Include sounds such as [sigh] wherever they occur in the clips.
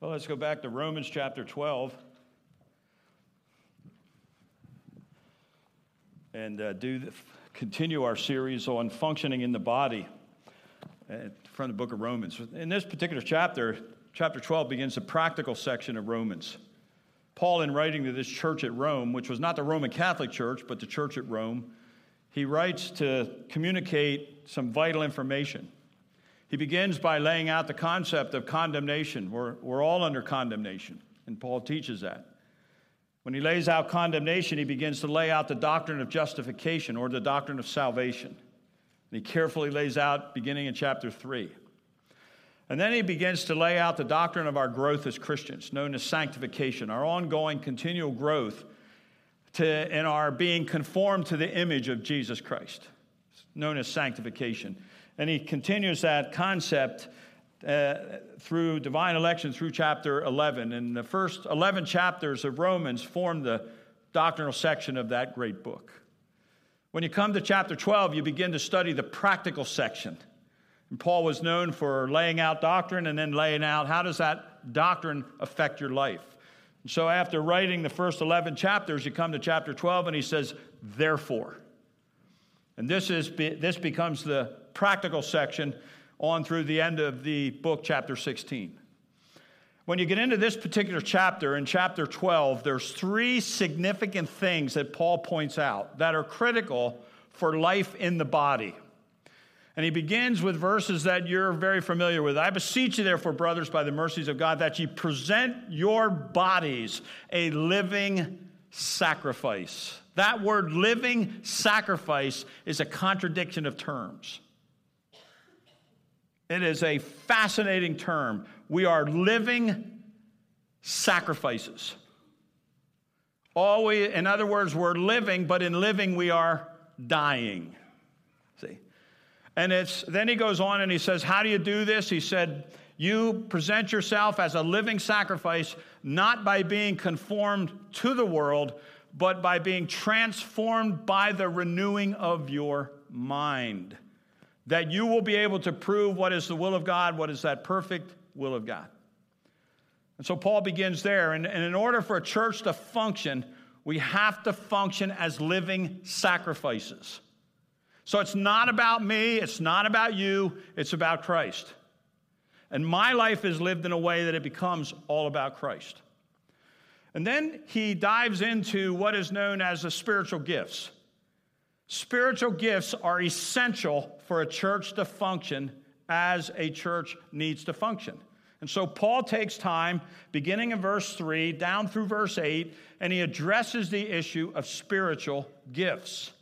Well, let's go back to Romans chapter 12 and uh, do the, continue our series on functioning in the body uh, from the book of Romans. In this particular chapter, chapter 12 begins the practical section of Romans. Paul, in writing to this church at Rome, which was not the Roman Catholic Church, but the church at Rome, he writes to communicate some vital information. He begins by laying out the concept of condemnation. We're, we're all under condemnation, and Paul teaches that. When he lays out condemnation, he begins to lay out the doctrine of justification or the doctrine of salvation. And he carefully lays out beginning in chapter 3. And then he begins to lay out the doctrine of our growth as Christians, known as sanctification, our ongoing continual growth to, in our being conformed to the image of Jesus Christ, known as sanctification. And he continues that concept uh, through divine election through chapter 11. And the first 11 chapters of Romans form the doctrinal section of that great book. When you come to chapter 12, you begin to study the practical section and Paul was known for laying out doctrine and then laying out how does that doctrine affect your life. And so after writing the first 11 chapters, you come to chapter 12 and he says, therefore. And this, is, this becomes the practical section on through the end of the book, chapter 16. When you get into this particular chapter, in chapter 12, there's three significant things that Paul points out that are critical for life in the body. And he begins with verses that you're very familiar with. I beseech you, therefore, brothers, by the mercies of God, that ye present your bodies a living sacrifice. That word living sacrifice is a contradiction of terms. It is a fascinating term. We are living sacrifices. All we, in other words, we're living, but in living we are dying. See? And it's, then he goes on and he says, How do you do this? He said, You present yourself as a living sacrifice, not by being conformed to the world, but by being transformed by the renewing of your mind. That you will be able to prove what is the will of God, what is that perfect will of God. And so Paul begins there. And, and in order for a church to function, we have to function as living sacrifices. So it's not about me, it's not about you, it's about Christ. And my life is lived in a way that it becomes all about Christ. And then he dives into what is known as the spiritual gifts. Spiritual gifts are essential for a church to function as a church needs to function. And so Paul takes time, beginning in verse 3 down through verse 8, and he addresses the issue of spiritual gifts.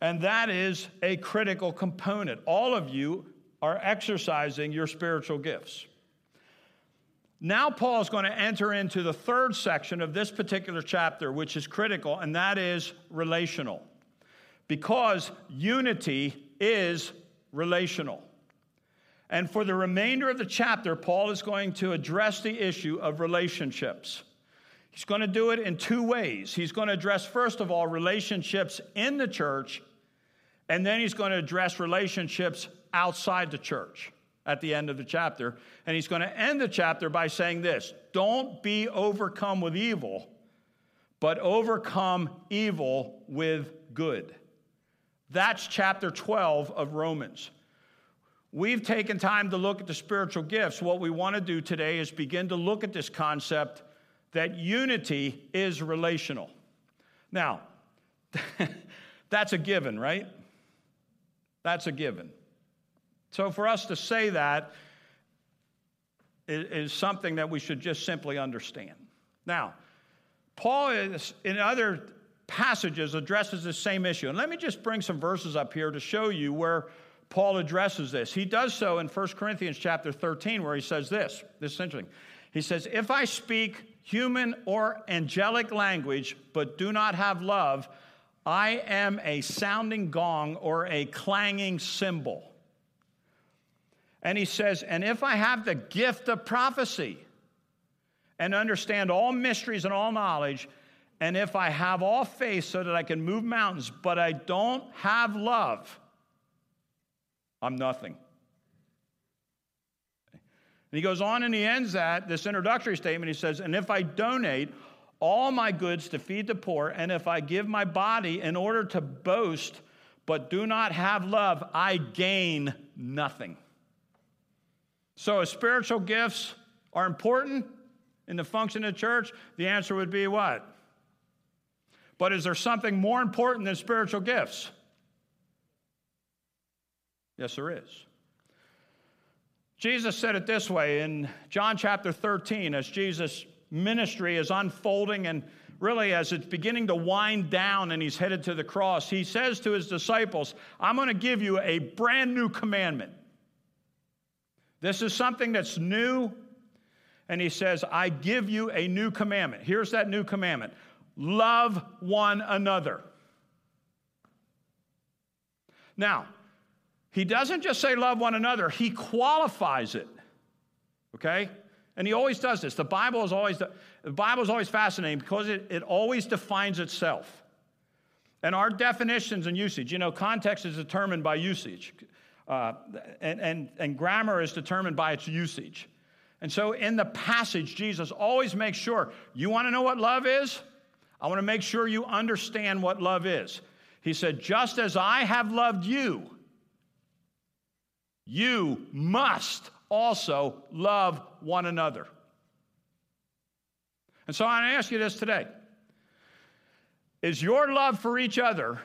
And that is a critical component. All of you are exercising your spiritual gifts. Now, Paul is going to enter into the third section of this particular chapter, which is critical, and that is relational. Because unity is relational. And for the remainder of the chapter, Paul is going to address the issue of relationships. He's going to do it in two ways. He's going to address, first of all, relationships in the church, and then he's going to address relationships outside the church at the end of the chapter. And he's going to end the chapter by saying this Don't be overcome with evil, but overcome evil with good. That's chapter 12 of Romans. We've taken time to look at the spiritual gifts. What we want to do today is begin to look at this concept that unity is relational. Now, [laughs] that's a given, right? That's a given. So for us to say that is, something that we should just simply understand. Now, Paul is, in other passages addresses the same issue. And let me just bring some verses up here to show you where Paul addresses this. He does so in 1 Corinthians chapter 13, where he says this. This is interesting. He says, If I speak human or angelic language, but do not have love, I am a sounding gong or a clanging cymbal. And he says, And if I have the gift of prophecy and understand all mysteries and all knowledge, and if I have all faith so that I can move mountains, but I don't have love, I'm nothing. And he goes on and he ends that, this introductory statement. He says, And if I donate all my goods to feed the poor, and if I give my body in order to boast, but do not have love, I gain nothing. So, if spiritual gifts are important in the function of the church, the answer would be what? But is there something more important than spiritual gifts? Yes, there is. Jesus said it this way in John chapter 13, as Jesus' ministry is unfolding and really as it's beginning to wind down and he's headed to the cross, he says to his disciples, I'm going to give you a brand new commandment. This is something that's new. And he says, I give you a new commandment. Here's that new commandment love one another. Now, he doesn't just say love one another, he qualifies it. Okay? And he always does this. The Bible is always the Bible is always fascinating because it, it always defines itself. And our definitions and usage, you know, context is determined by usage. Uh, and, and, and grammar is determined by its usage. And so in the passage, Jesus always makes sure you want to know what love is? I want to make sure you understand what love is. He said, Just as I have loved you, you must also love one another. And so I ask you this today Is your love for each other,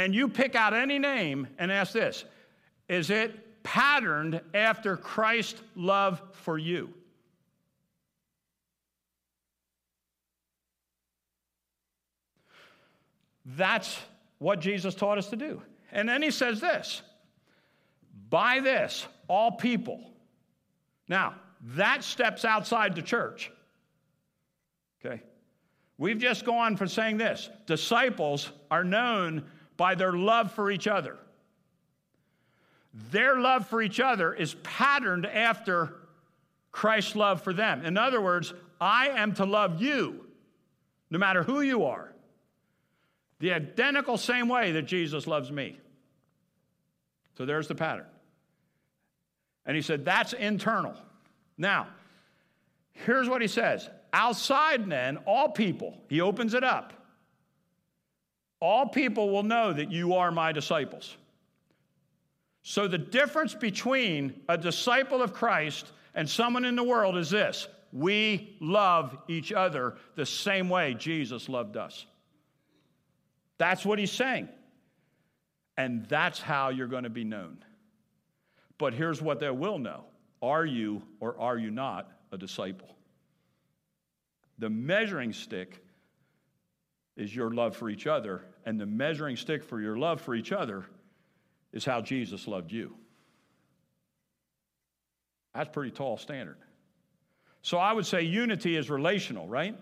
and you pick out any name and ask this, is it patterned after Christ's love for you? That's what Jesus taught us to do. And then he says this by this, all people. Now, that steps outside the church. Okay? We've just gone from saying this disciples are known by their love for each other. Their love for each other is patterned after Christ's love for them. In other words, I am to love you, no matter who you are, the identical same way that Jesus loves me. So there's the pattern. And he said, That's internal. Now, here's what he says outside then, all people, he opens it up. All people will know that you are my disciples. So the difference between a disciple of Christ and someone in the world is this we love each other the same way Jesus loved us. That's what he's saying. And that's how you're going to be known. But here's what they will know Are you or are you not a disciple? The measuring stick is your love for each other, and the measuring stick for your love for each other is how Jesus loved you. That's pretty tall standard. So I would say unity is relational, right?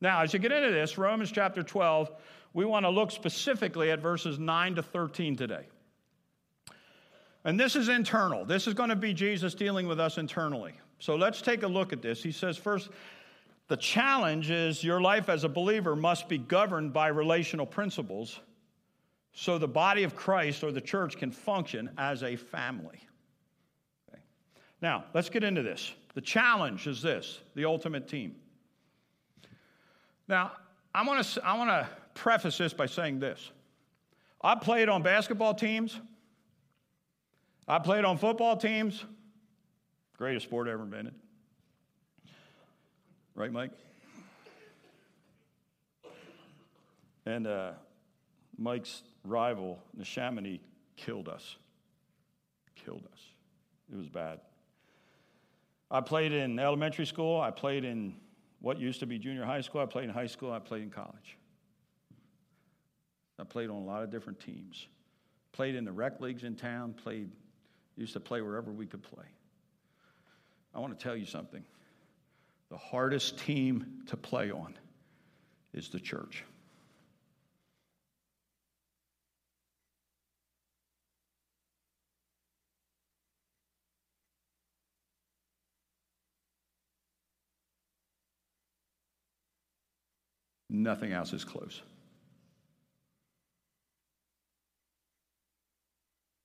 Now, as you get into this, Romans chapter 12, we want to look specifically at verses 9 to 13 today. And this is internal. This is going to be Jesus dealing with us internally. So let's take a look at this. He says, first, the challenge is your life as a believer must be governed by relational principles so the body of Christ or the church can function as a family. Okay. Now, let's get into this. The challenge is this the ultimate team. Now, I want to I want to preface this by saying this. I played on basketball teams. I played on football teams. Greatest sport ever invented. Right, Mike? And uh, Mike's rival, Neshaminy, killed us. Killed us. It was bad. I played in elementary school. I played in what used to be junior high school. I played in high school. I played in college. I played on a lot of different teams. Played in the rec leagues in town, played used to play wherever we could play. I want to tell you something. The hardest team to play on is the church. Nothing else is close.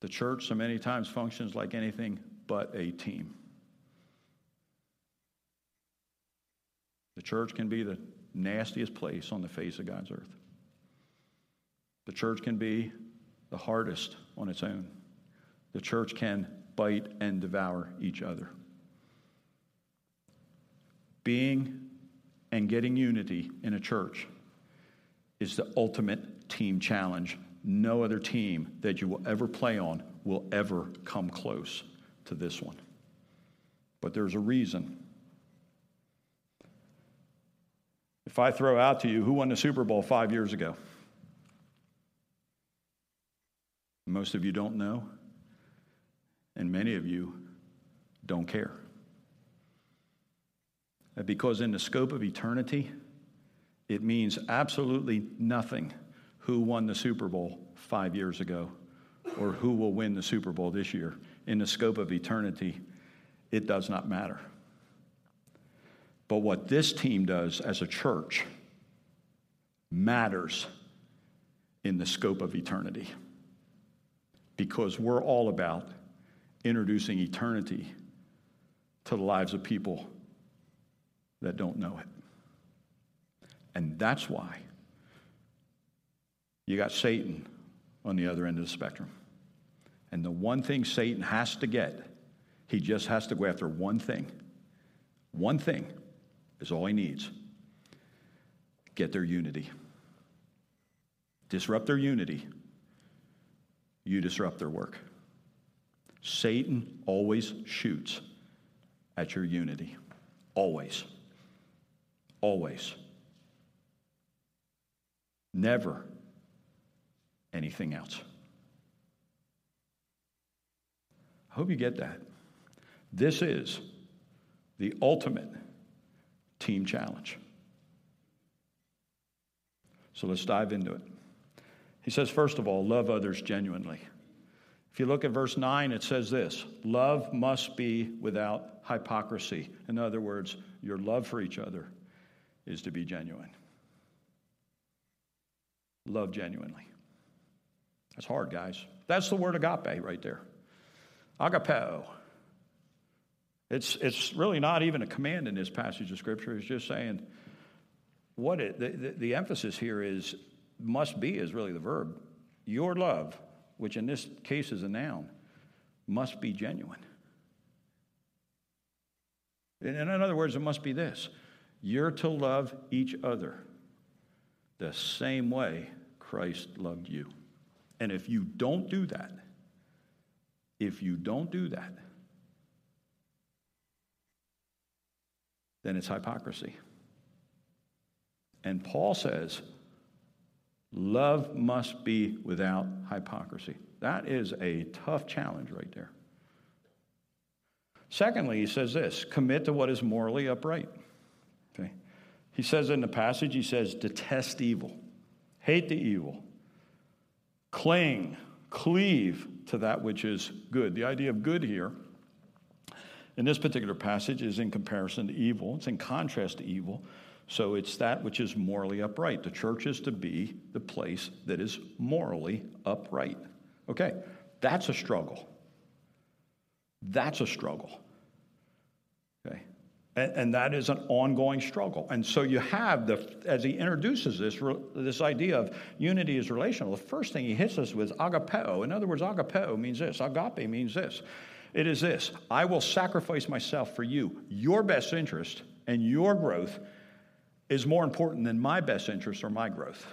The church, so many times, functions like anything but a team. The church can be the nastiest place on the face of God's earth. The church can be the hardest on its own. The church can bite and devour each other. Being and getting unity in a church is the ultimate team challenge. No other team that you will ever play on will ever come close to this one. But there's a reason. If I throw out to you who won the Super Bowl five years ago, most of you don't know, and many of you don't care. Uh, because in the scope of eternity, it means absolutely nothing who won the Super Bowl five years ago or who will win the Super Bowl this year. In the scope of eternity, it does not matter. But what this team does as a church matters in the scope of eternity because we're all about introducing eternity to the lives of people that don't know it. And that's why you got Satan on the other end of the spectrum. And the one thing Satan has to get, he just has to go after one thing. One thing is all he needs get their unity. Disrupt their unity, you disrupt their work. Satan always shoots at your unity. Always. Always. Never anything else. I hope you get that. This is the ultimate team challenge. So let's dive into it. He says, first of all, love others genuinely. If you look at verse 9, it says this love must be without hypocrisy. In other words, your love for each other is to be genuine. Love genuinely. That's hard, guys. That's the word agape right there. Agapeo. It's, it's really not even a command in this passage of Scripture. It's just saying what it, the, the, the emphasis here is must be is really the verb. Your love, which in this case is a noun, must be genuine. In other words, it must be this you're to love each other the same way Christ loved you. And if you don't do that, if you don't do that, then it's hypocrisy. And Paul says, love must be without hypocrisy. That is a tough challenge right there. Secondly, he says this commit to what is morally upright. Okay. He says in the passage, he says, detest evil, hate the evil, cling, cleave to that which is good. The idea of good here in this particular passage is in comparison to evil, it's in contrast to evil. So it's that which is morally upright. The church is to be the place that is morally upright. Okay, that's a struggle. That's a struggle. Okay. And, and, that is an ongoing struggle. And so you have the, as he introduces this, this idea of unity is relational, the first thing he hits us with agapeo. In other words, agapeo means this, agape means this. It is this I will sacrifice myself for you. Your best interest and your growth is more important than my best interest or my growth.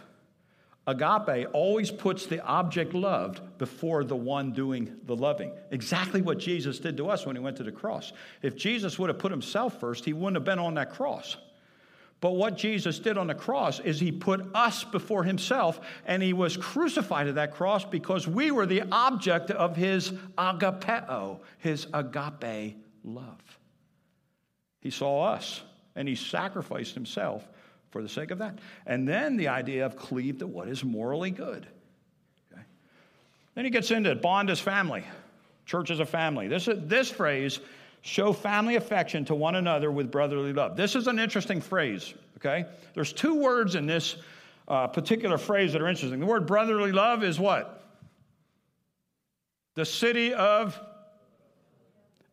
Agape always puts the object loved before the one doing the loving. Exactly what Jesus did to us when he went to the cross. If Jesus would have put himself first, he wouldn't have been on that cross. But what Jesus did on the cross is he put us before himself and he was crucified at that cross because we were the object of his agapeo, his agape love. He saw us and he sacrificed himself for the sake of that. And then the idea of cleave to what is morally good. Okay? Then he gets into bond as family, church as a family. This, this phrase, show family affection to one another with brotherly love. This is an interesting phrase, okay? There's two words in this uh, particular phrase that are interesting. The word brotherly love is what? The city of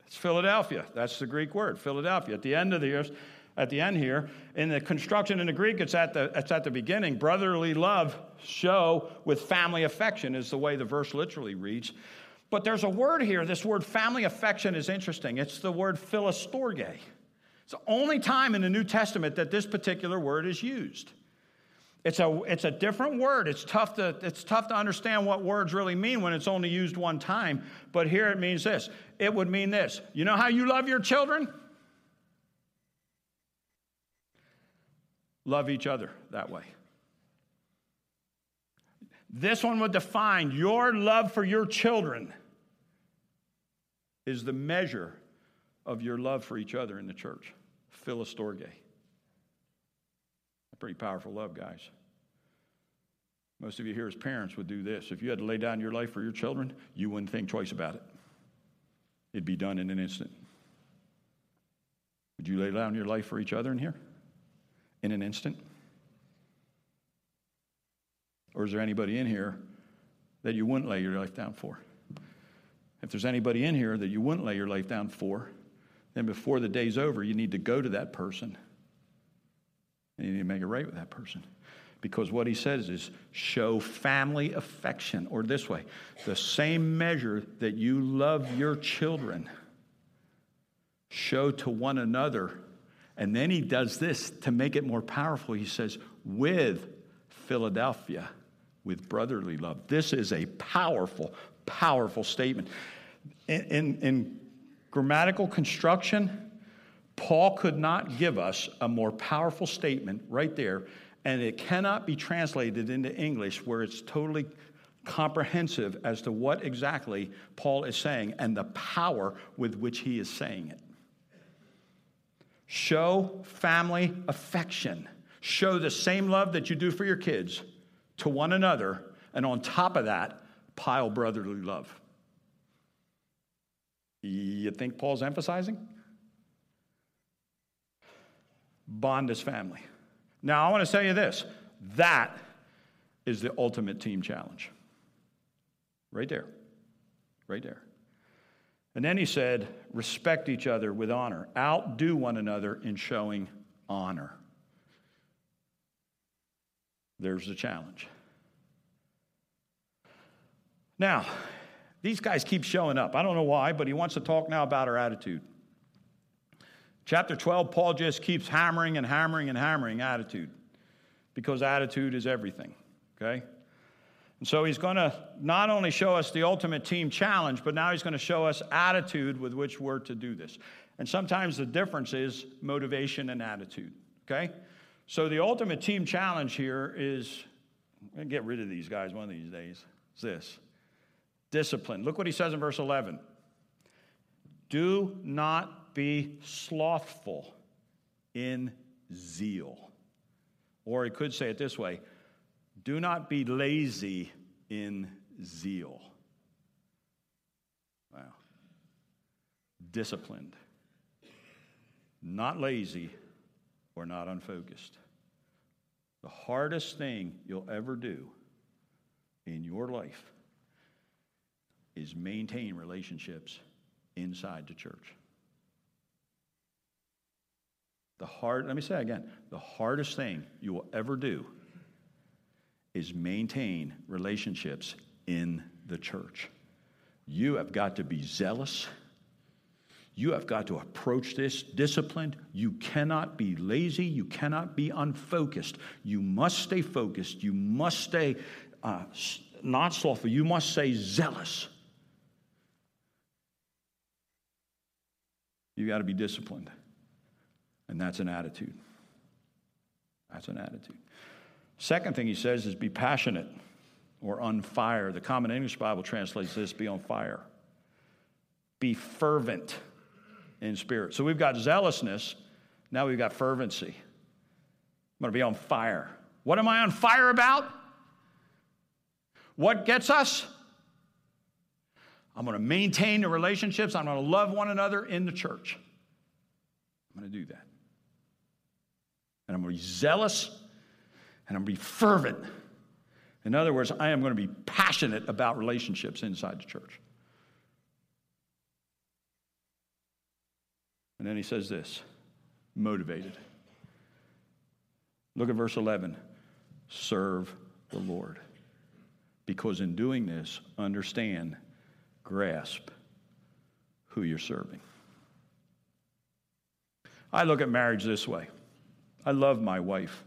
it's Philadelphia. That's the Greek word, Philadelphia. At the end of the years, at the end here. In the construction in the Greek, it's at the, it's at the beginning. Brotherly love show with family affection is the way the verse literally reads. But there's a word here. This word family affection is interesting. It's the word philostorge. It's the only time in the New Testament that this particular word is used. It's a, it's a different word. It's tough, to, it's tough to understand what words really mean when it's only used one time. But here it means this it would mean this. You know how you love your children? Love each other that way. This one would define your love for your children is the measure of your love for each other in the church. Philostorge. A pretty powerful love, guys. Most of you here as parents would do this. If you had to lay down your life for your children, you wouldn't think twice about it. It'd be done in an instant. Would you lay down your life for each other in here? In an instant? Or is there anybody in here that you wouldn't lay your life down for? If there's anybody in here that you wouldn't lay your life down for, then before the day's over, you need to go to that person and you need to make it right with that person. Because what he says is show family affection, or this way, the same measure that you love your children, show to one another. And then he does this to make it more powerful. He says, with Philadelphia, with brotherly love. This is a powerful, powerful statement. In, in, in grammatical construction, Paul could not give us a more powerful statement right there and it cannot be translated into English where it's totally comprehensive as to what exactly Paul is saying and the power with which he is saying it. Show family affection. Show the same love that you do for your kids to one another, and on top of that, pile brotherly love. You think Paul's emphasizing? Bond as family. Now, I want to tell you this that is the ultimate team challenge. Right there. Right there. And then he said, respect each other with honor, outdo one another in showing honor. There's the challenge. Now, these guys keep showing up. I don't know why, but he wants to talk now about our attitude. Chapter 12, Paul just keeps hammering and hammering and hammering attitude because attitude is everything, okay? And so he's going to not only show us the ultimate team challenge, but now he's going to show us attitude with which we're to do this. And sometimes the difference is motivation and attitude, okay? So the ultimate team challenge here is get rid of these guys one of these days. It's this discipline. Look what he says in verse 11. Do not be slothful in zeal. Or he could say it this way do not be lazy in zeal. Wow. Disciplined. Not lazy or not unfocused. The hardest thing you'll ever do in your life is maintain relationships inside the church. The hard, let me say again, the hardest thing you will ever do is maintain relationships in the church. You have got to be zealous. You have got to approach this disciplined. You cannot be lazy. You cannot be unfocused. You must stay focused. You must stay uh, not slothful. You must stay zealous. You got to be disciplined. And that's an attitude. That's an attitude. Second thing he says is be passionate or on fire. The Common English Bible translates this be on fire. Be fervent in spirit. So we've got zealousness, now we've got fervency. I'm going to be on fire. What am I on fire about? What gets us? I'm going to maintain the relationships. I'm going to love one another in the church. I'm going to do that and I'm going to be zealous and I'm going to be fervent. In other words, I am going to be passionate about relationships inside the church. And then he says this motivated. Look at verse 11. Serve the Lord. Because in doing this, understand, grasp who you're serving. I look at marriage this way I love my wife.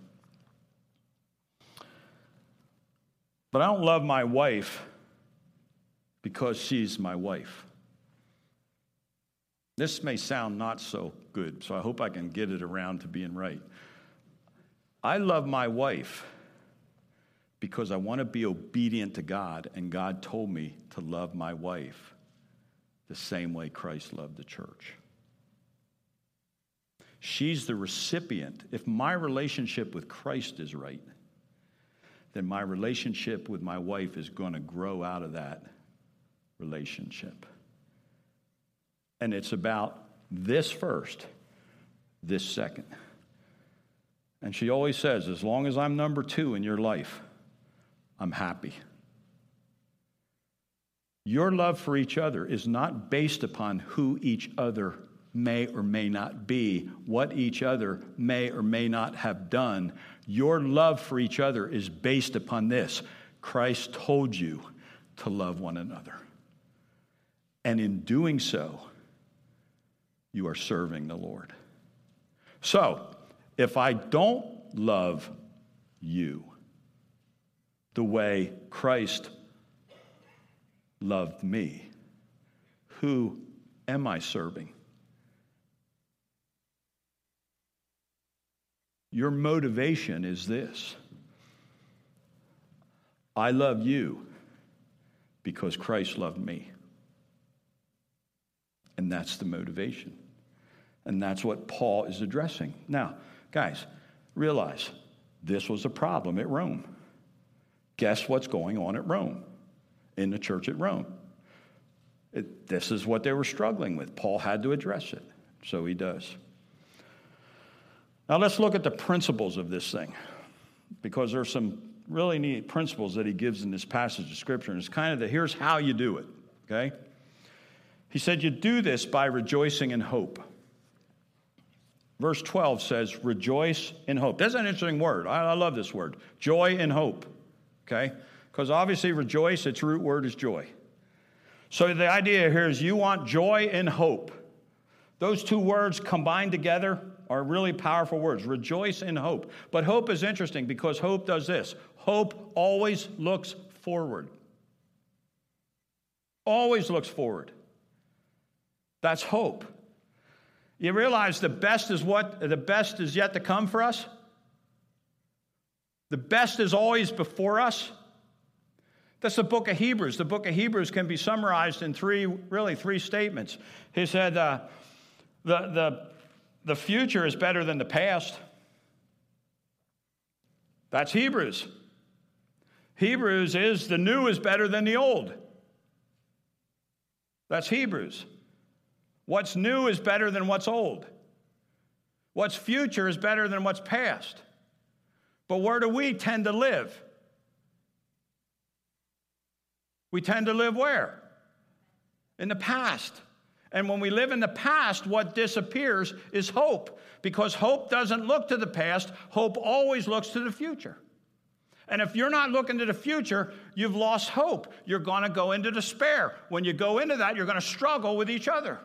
But I don't love my wife because she's my wife. This may sound not so good, so I hope I can get it around to being right. I love my wife because I want to be obedient to God, and God told me to love my wife the same way Christ loved the church. She's the recipient. If my relationship with Christ is right, then my relationship with my wife is going to grow out of that relationship. And it's about this first, this second. And she always says, as long as I'm number two in your life, I'm happy. Your love for each other is not based upon who each other may or may not be, what each other may or may not have done. Your love for each other is based upon this Christ told you to love one another. And in doing so, you are serving the Lord. So, if I don't love you the way Christ loved me, who am I serving? Your motivation is this I love you because Christ loved me. And that's the motivation. And that's what Paul is addressing. Now, guys, realize this was a problem at Rome. Guess what's going on at Rome, in the church at Rome? It, this is what they were struggling with. Paul had to address it, so he does. Now let's look at the principles of this thing, because there's some really neat principles that he gives in this passage of Scripture. And it's kind of the here's how you do it, okay? He said, You do this by rejoicing in hope. Verse 12 says, Rejoice in hope. That's an interesting word. I, I love this word. Joy in hope, okay? Because obviously, rejoice, its root word is joy. So the idea here is you want joy and hope. Those two words combined together are really powerful words. Rejoice in hope. But hope is interesting because hope does this hope always looks forward. Always looks forward. That's hope. You realize the best is what the best is yet to come for us? The best is always before us. That's the book of Hebrews. The book of Hebrews can be summarized in three, really three statements. He said, uh, the, the, the future is better than the past. That's Hebrews. Hebrews is the new is better than the old. That's Hebrews. What's new is better than what's old. What's future is better than what's past. But where do we tend to live? We tend to live where? In the past. And when we live in the past, what disappears is hope, because hope doesn't look to the past, hope always looks to the future. And if you're not looking to the future, you've lost hope. You're going to go into despair. When you go into that, you're going to struggle with each other.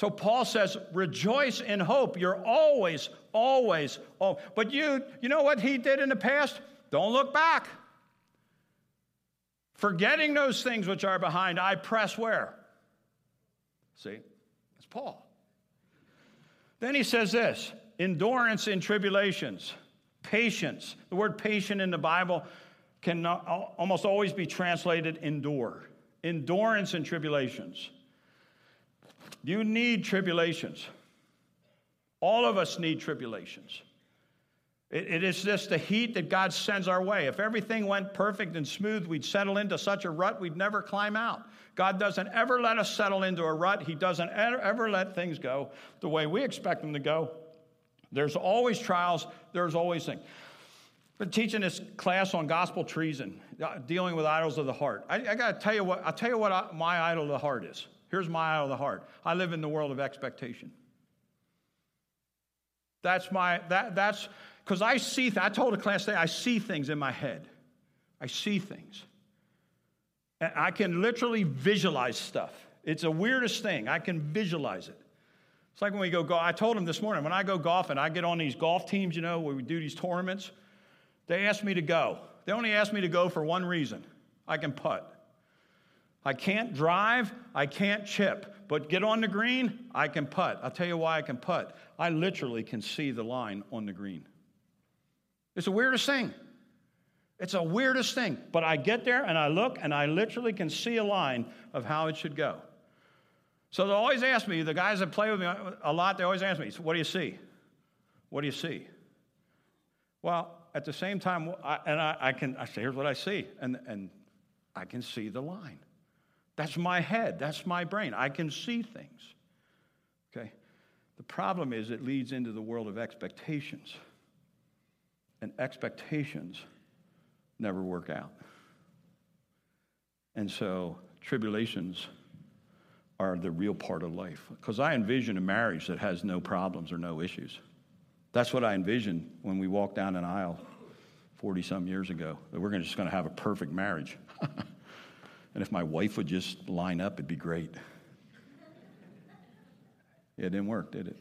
So Paul says, rejoice in hope. You're always, always, oh, but you, you know what he did in the past? Don't look back. Forgetting those things which are behind, I press where? See, it's Paul. Then he says this endurance in tribulations, patience. The word patient in the Bible can almost always be translated endure. Endurance in tribulations. You need tribulations. All of us need tribulations. It, it is just the heat that God sends our way. If everything went perfect and smooth, we'd settle into such a rut we'd never climb out. God doesn't ever let us settle into a rut. He doesn't ever let things go the way we expect them to go. There's always trials, there's always things. Been teaching this class on gospel treason, uh, dealing with idols of the heart. I, I got to tell you what. I'll tell you what I, my idol of the heart is. Here's my eye of the heart I live in the world of expectation. That's my, that, that's, because I see, I told a class today, I see things in my head. I see things. And I can literally visualize stuff. It's the weirdest thing. I can visualize it. It's like when we go golf. I told him this morning, when I go golfing, I get on these golf teams, you know, where we do these tournaments. They ask me to go. They only ask me to go for one reason I can putt. I can't drive, I can't chip, but get on the green, I can putt. I'll tell you why I can putt. I literally can see the line on the green. It's the weirdest thing. It's the weirdest thing. But I get there and I look and I literally can see a line of how it should go. So they always ask me, the guys that play with me a lot, they always ask me, what do you see? What do you see? Well, at the same time, I, and I, I, can, I say, here's what I see. And, and I can see the line. That's my head. That's my brain. I can see things. Okay? The problem is it leads into the world of expectations. And expectations never work out. And so tribulations are the real part of life. Because I envision a marriage that has no problems or no issues. That's what I envisioned when we walked down an aisle 40 some years ago, that we're just going to have a perfect marriage. [laughs] and if my wife would just line up, it'd be great. It didn't work, did it?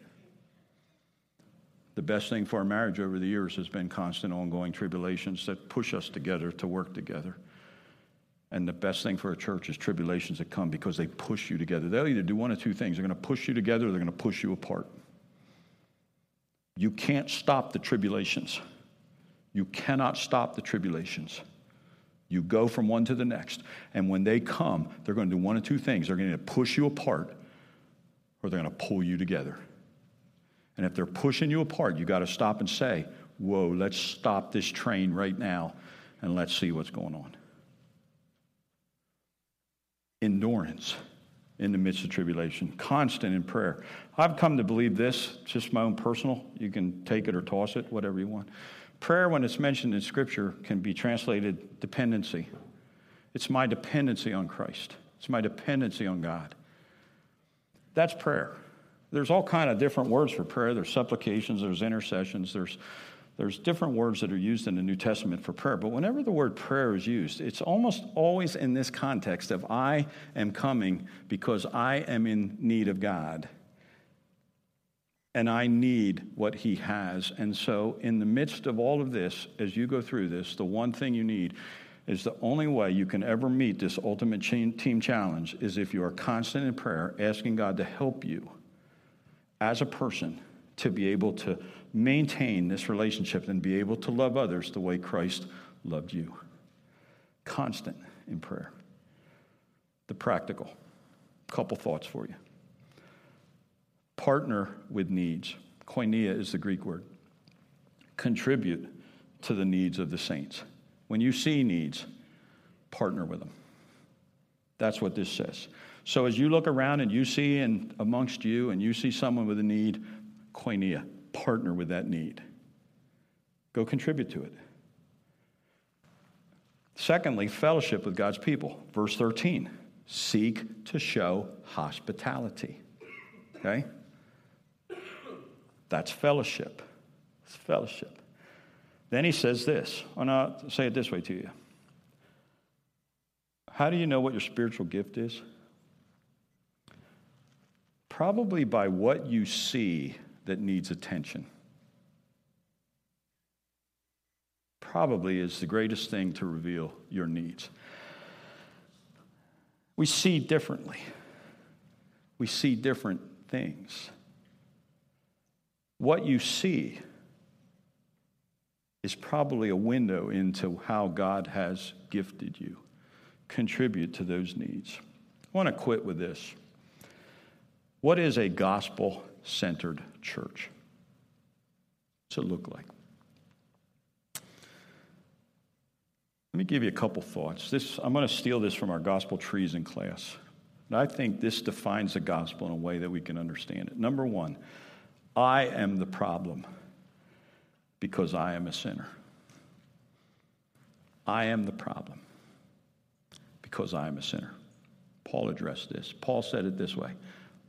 The best thing for our marriage over the years has been constant, ongoing tribulations that push us together to work together. And the best thing for a church is tribulations that come because they push you together. They'll either do one of two things they're going to push you together or they're going to push you apart. You can't stop the tribulations. You cannot stop the tribulations. You go from one to the next. And when they come, they're going to do one of two things they're going to push you apart or they're going to pull you together. And if they're pushing you apart, you got to stop and say, Whoa, let's stop this train right now and let's see what's going on endurance in the midst of tribulation, constant in prayer. I've come to believe this, just my own personal, you can take it or toss it, whatever you want. Prayer, when it's mentioned in Scripture, can be translated dependency. It's my dependency on Christ. It's my dependency on God. That's prayer. There's all kind of different words for prayer. There's supplications, there's intercessions, there's there's different words that are used in the New Testament for prayer, but whenever the word prayer is used, it's almost always in this context of I am coming because I am in need of God and I need what He has. And so, in the midst of all of this, as you go through this, the one thing you need is the only way you can ever meet this ultimate team challenge is if you are constant in prayer, asking God to help you as a person to be able to maintain this relationship and be able to love others the way Christ loved you. Constant in prayer. The practical. Couple thoughts for you. Partner with needs. Koinonia is the Greek word. Contribute to the needs of the saints. When you see needs, partner with them. That's what this says. So as you look around and you see and amongst you and you see someone with a need, koinonia, partner with that need. Go contribute to it. Secondly, fellowship with God's people. Verse 13 seek to show hospitality. Okay? That's fellowship. It's fellowship. Then he says this. Oh, and I'll say it this way to you. How do you know what your spiritual gift is? Probably by what you see that needs attention. Probably is the greatest thing to reveal your needs. We see differently, we see different things. What you see is probably a window into how God has gifted you. Contribute to those needs. I want to quit with this. What is a gospel centered church. What's it look like? Let me give you a couple thoughts. This, I'm going to steal this from our gospel treason class. And I think this defines the gospel in a way that we can understand it. Number one, I am the problem because I am a sinner. I am the problem because I am a sinner. Paul addressed this. Paul said it this way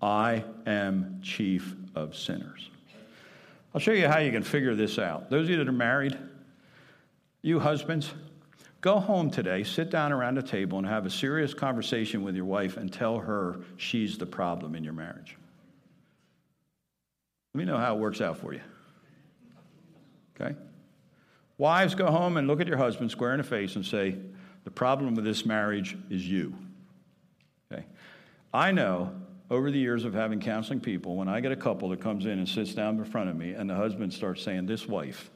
I am chief of sinners. I'll show you how you can figure this out. Those of you that are married, you husbands, go home today, sit down around a table, and have a serious conversation with your wife and tell her she's the problem in your marriage. Let me know how it works out for you. Okay? Wives, go home and look at your husband square in the face and say, The problem with this marriage is you. Okay? I know over the years of having counseling people, when I get a couple that comes in and sits down in front of me and the husband starts saying, This wife,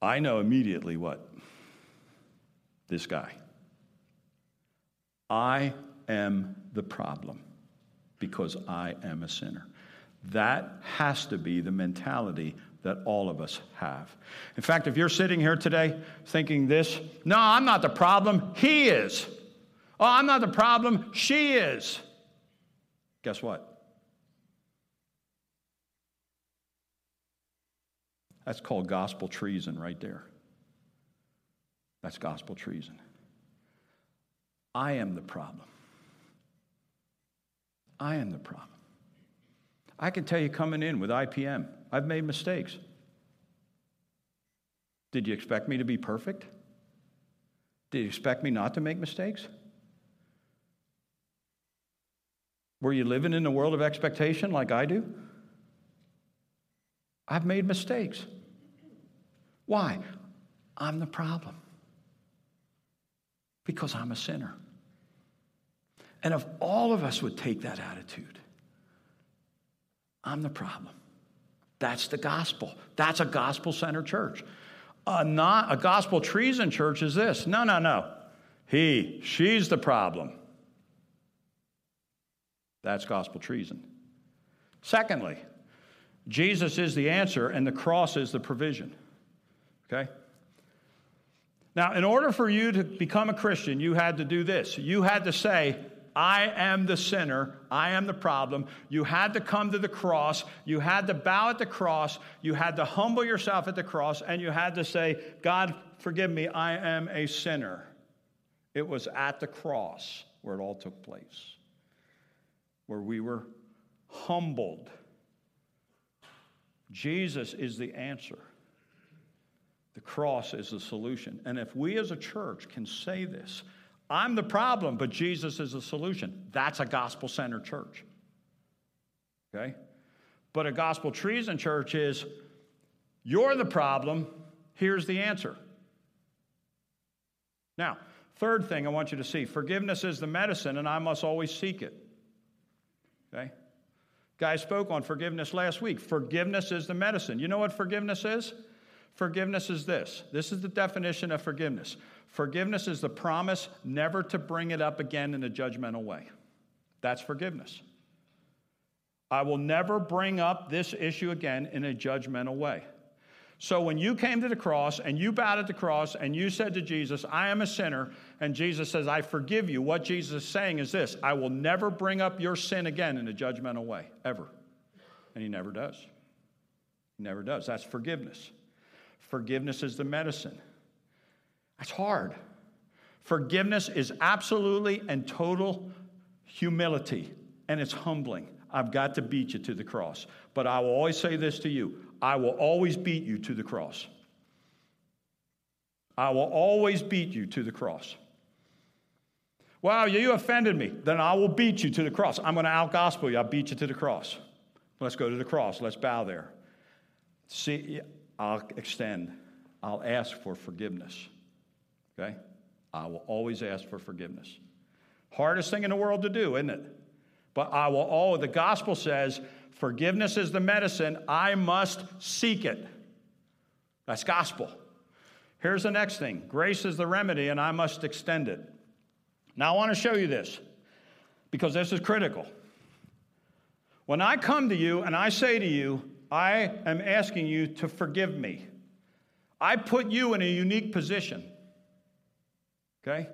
I know immediately what? This guy. I am the problem because I am a sinner. That has to be the mentality that all of us have. In fact, if you're sitting here today thinking this, no, I'm not the problem, he is. Oh, I'm not the problem, she is. Guess what? That's called gospel treason right there. That's gospel treason. I am the problem. I am the problem. I can tell you coming in with IPM, I've made mistakes. Did you expect me to be perfect? Did you expect me not to make mistakes? Were you living in a world of expectation like I do? I've made mistakes. Why? I'm the problem. Because I'm a sinner. And if all of us would take that attitude, I'm the problem. That's the gospel. That's a gospel centered church. A, not, a gospel treason church is this no, no, no. He, she's the problem. That's gospel treason. Secondly, Jesus is the answer and the cross is the provision. Okay? Now, in order for you to become a Christian, you had to do this. You had to say, I am the sinner. I am the problem. You had to come to the cross. You had to bow at the cross. You had to humble yourself at the cross. And you had to say, God, forgive me. I am a sinner. It was at the cross where it all took place, where we were humbled. Jesus is the answer. The cross is the solution. And if we as a church can say this, I'm the problem, but Jesus is the solution. That's a gospel centered church. Okay? But a gospel treason church is you're the problem, here's the answer. Now, third thing I want you to see forgiveness is the medicine, and I must always seek it. Okay? Guy spoke on forgiveness last week. Forgiveness is the medicine. You know what forgiveness is? Forgiveness is this. This is the definition of forgiveness Forgiveness is the promise never to bring it up again in a judgmental way. That's forgiveness. I will never bring up this issue again in a judgmental way. So when you came to the cross and you bowed at the cross and you said to Jesus, I am a sinner, and Jesus says, I forgive you, what Jesus is saying is this I will never bring up your sin again in a judgmental way, ever. And he never does. He never does. That's forgiveness. Forgiveness is the medicine. That's hard. Forgiveness is absolutely and total humility, and it's humbling. I've got to beat you to the cross. But I will always say this to you I will always beat you to the cross. I will always beat you to the cross. Wow, you offended me. Then I will beat you to the cross. I'm going to out gospel you. I'll beat you to the cross. Let's go to the cross. Let's bow there. See, I'll extend. I'll ask for forgiveness. Okay? I will always ask for forgiveness. Hardest thing in the world to do, isn't it? But I will Oh, the gospel says, forgiveness is the medicine. I must seek it. That's gospel. Here's the next thing grace is the remedy, and I must extend it. Now, I want to show you this because this is critical. When I come to you and I say to you, I am asking you to forgive me, I put you in a unique position. Okay?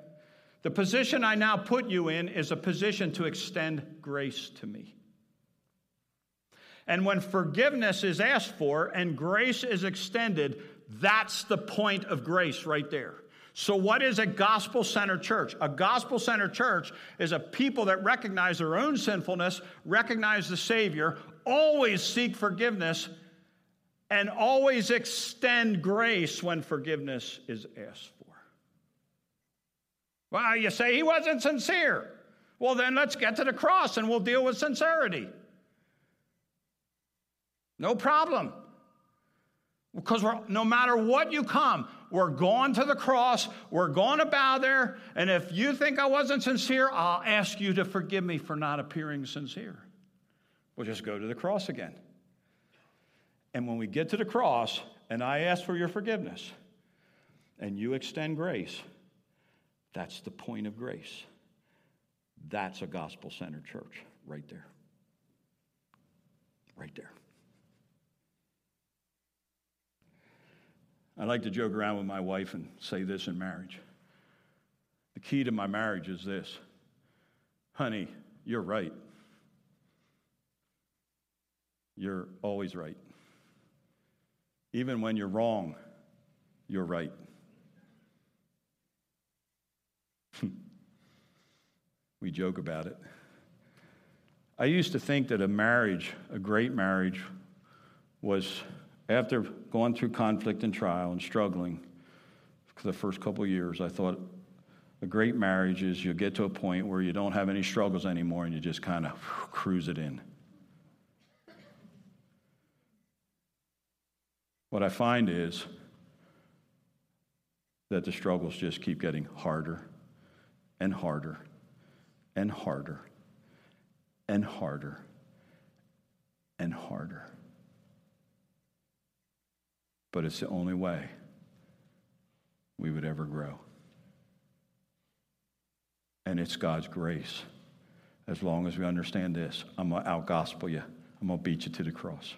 The position I now put you in is a position to extend grace to me. And when forgiveness is asked for and grace is extended, that's the point of grace right there. So, what is a gospel centered church? A gospel centered church is a people that recognize their own sinfulness, recognize the Savior, always seek forgiveness, and always extend grace when forgiveness is asked. Well, you say he wasn't sincere. Well, then let's get to the cross and we'll deal with sincerity. No problem. Because no matter what you come, we're going to the cross, we're going to bow there, and if you think I wasn't sincere, I'll ask you to forgive me for not appearing sincere. We'll just go to the cross again. And when we get to the cross, and I ask for your forgiveness, and you extend grace, that's the point of grace. That's a gospel centered church right there. Right there. I like to joke around with my wife and say this in marriage. The key to my marriage is this honey, you're right. You're always right. Even when you're wrong, you're right. We joke about it. I used to think that a marriage, a great marriage, was after going through conflict and trial and struggling for the first couple years, I thought a great marriage is you get to a point where you don't have any struggles anymore and you just kind of cruise it in. What I find is that the struggles just keep getting harder and harder and harder and harder and harder. But it's the only way we would ever grow. And it's God's grace. As long as we understand this, I'm going to out gospel you, I'm going to beat you to the cross.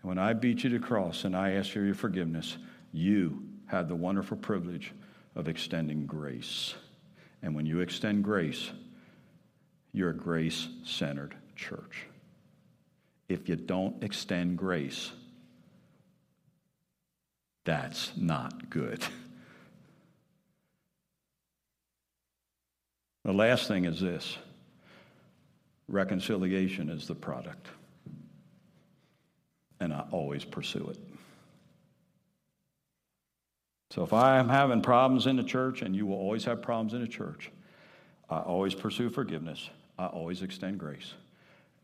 And when I beat you to the cross and I ask for your forgiveness, you had the wonderful privilege of extending grace. And when you extend grace, you're a grace centered church. If you don't extend grace, that's not good. [laughs] The last thing is this reconciliation is the product and I always pursue it. So if I am having problems in the church, and you will always have problems in the church, I always pursue forgiveness, I always extend grace,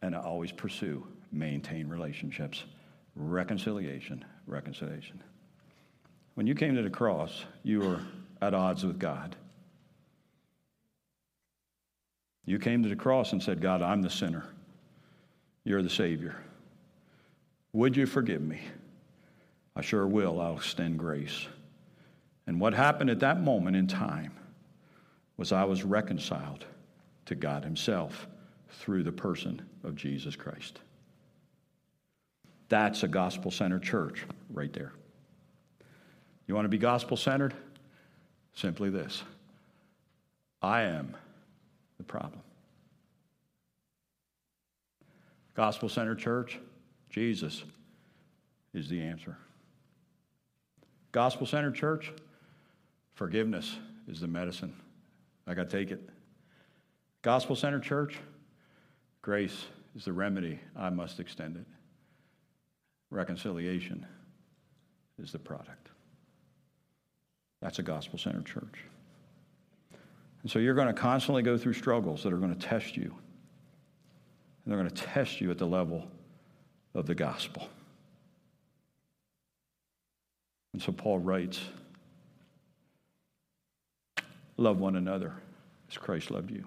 and I always pursue maintain relationships, reconciliation, reconciliation. When you came to the cross, you were at odds with God. You came to the cross and said, God, I'm the sinner. You're the Savior. Would you forgive me? I sure will. I'll extend grace. And what happened at that moment in time was I was reconciled to God Himself through the person of Jesus Christ. That's a gospel centered church right there. You want to be gospel centered? Simply this I am the problem. Gospel centered church, Jesus is the answer. Gospel centered church, forgiveness is the medicine. I got to take it. Gospel Center church, grace is the remedy. I must extend it. Reconciliation is the product. That's a gospel centered church. And so you're going to constantly go through struggles that are going to test you. And they're going to test you at the level of the gospel. And so Paul writes Love one another as Christ loved you.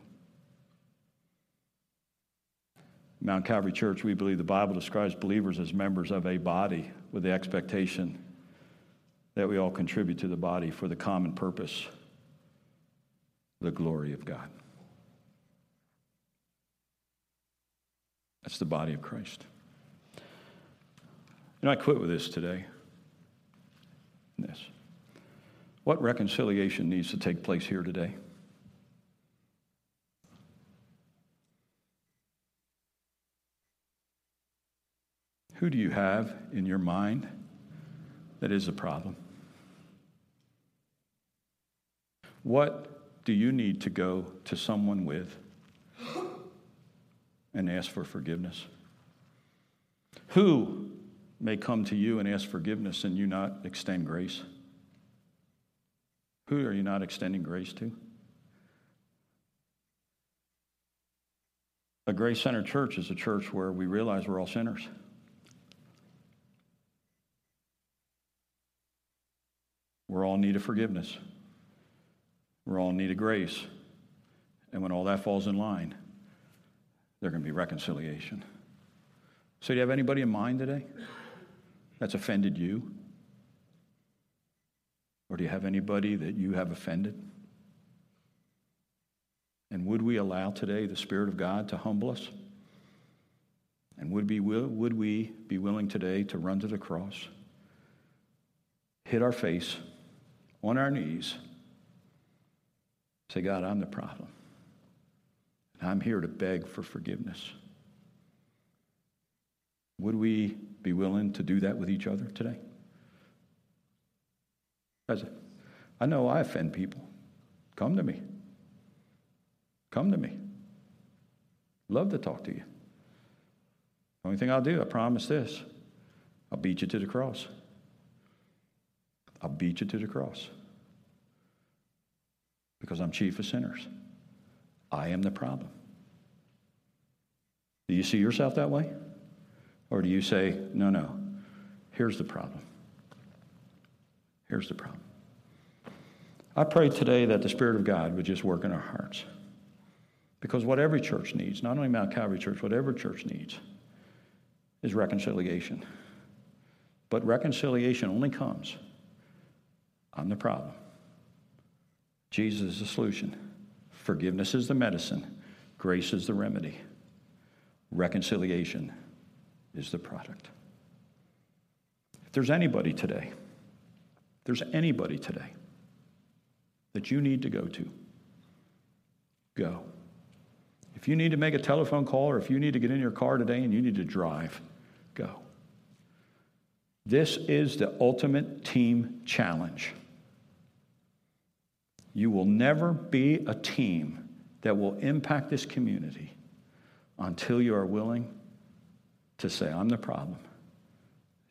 Mount Calvary Church, we believe the Bible describes believers as members of a body with the expectation that we all contribute to the body for the common purpose, the glory of God. That's the body of Christ. You know, I quit with this today. This. What reconciliation needs to take place here today? Who do you have in your mind that is a problem? What do you need to go to someone with and ask for forgiveness? Who may come to you and ask forgiveness and you not extend grace? Who are you not extending grace to? A grace centered church is a church where we realize we're all sinners. We're all in need of forgiveness. We're all in need of grace. And when all that falls in line, there's going to be reconciliation. So, do you have anybody in mind today that's offended you? Or do you have anybody that you have offended? And would we allow today the Spirit of God to humble us? And would, be, would we be willing today to run to the cross, hit our face on our knees, say, God, I'm the problem. I'm here to beg for forgiveness. Would we be willing to do that with each other today? I know I offend people. Come to me. Come to me. Love to talk to you. Only thing I'll do, I promise this I'll beat you to the cross. I'll beat you to the cross. Because I'm chief of sinners. I am the problem. Do you see yourself that way? Or do you say, no, no, here's the problem? Here's the problem. I pray today that the Spirit of God would just work in our hearts. Because what every church needs, not only Mount Calvary Church, what every church needs is reconciliation. But reconciliation only comes I'm the problem. Jesus is the solution. Forgiveness is the medicine. Grace is the remedy. Reconciliation is the product. If there's anybody today, there's anybody today that you need to go to, go. If you need to make a telephone call or if you need to get in your car today and you need to drive, go. This is the ultimate team challenge. You will never be a team that will impact this community until you are willing to say, I'm the problem.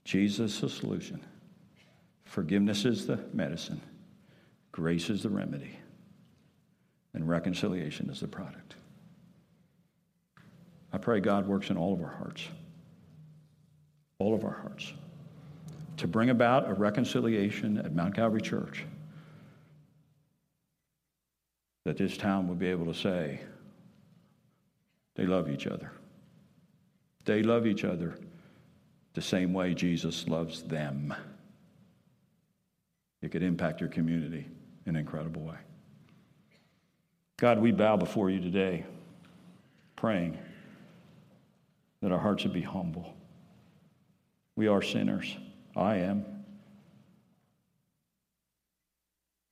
Jesus is the solution. Forgiveness is the medicine. Grace is the remedy. And reconciliation is the product. I pray God works in all of our hearts, all of our hearts, to bring about a reconciliation at Mount Calvary Church that this town would be able to say they love each other. They love each other the same way Jesus loves them. It could impact your community in an incredible way. God, we bow before you today, praying that our hearts would be humble. We are sinners. I am.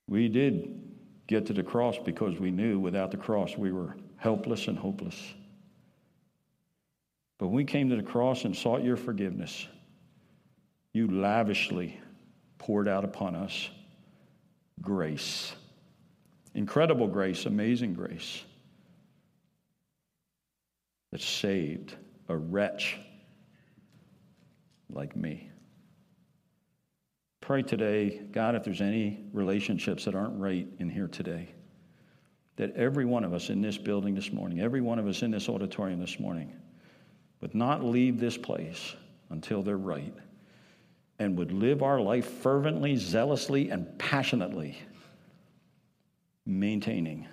We did get to the cross because we knew without the cross we were helpless and hopeless. But when we came to the cross and sought your forgiveness, you lavishly poured out upon us grace. Incredible grace, amazing grace that saved a wretch like me. Pray today, God, if there's any relationships that aren't right in here today, that every one of us in this building this morning, every one of us in this auditorium this morning, would not leave this place until they're right and would live our life fervently, zealously, and passionately, maintaining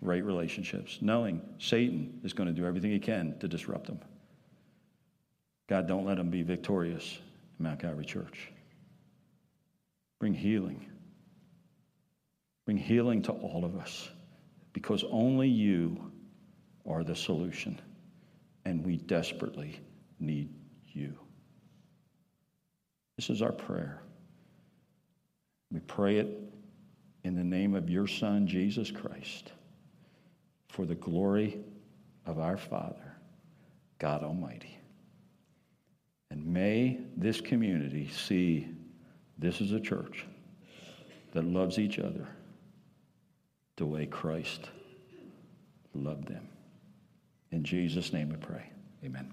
right relationships, knowing Satan is going to do everything he can to disrupt them. God, don't let them be victorious in Mount Calvary Church. Bring healing. Bring healing to all of us because only you are the solution, and we desperately need you. This is our prayer. We pray it in the name of your Son, Jesus Christ for the glory of our Father, God Almighty. And may this community see this is a church that loves each other the way Christ loved them. In Jesus' name we pray. Amen.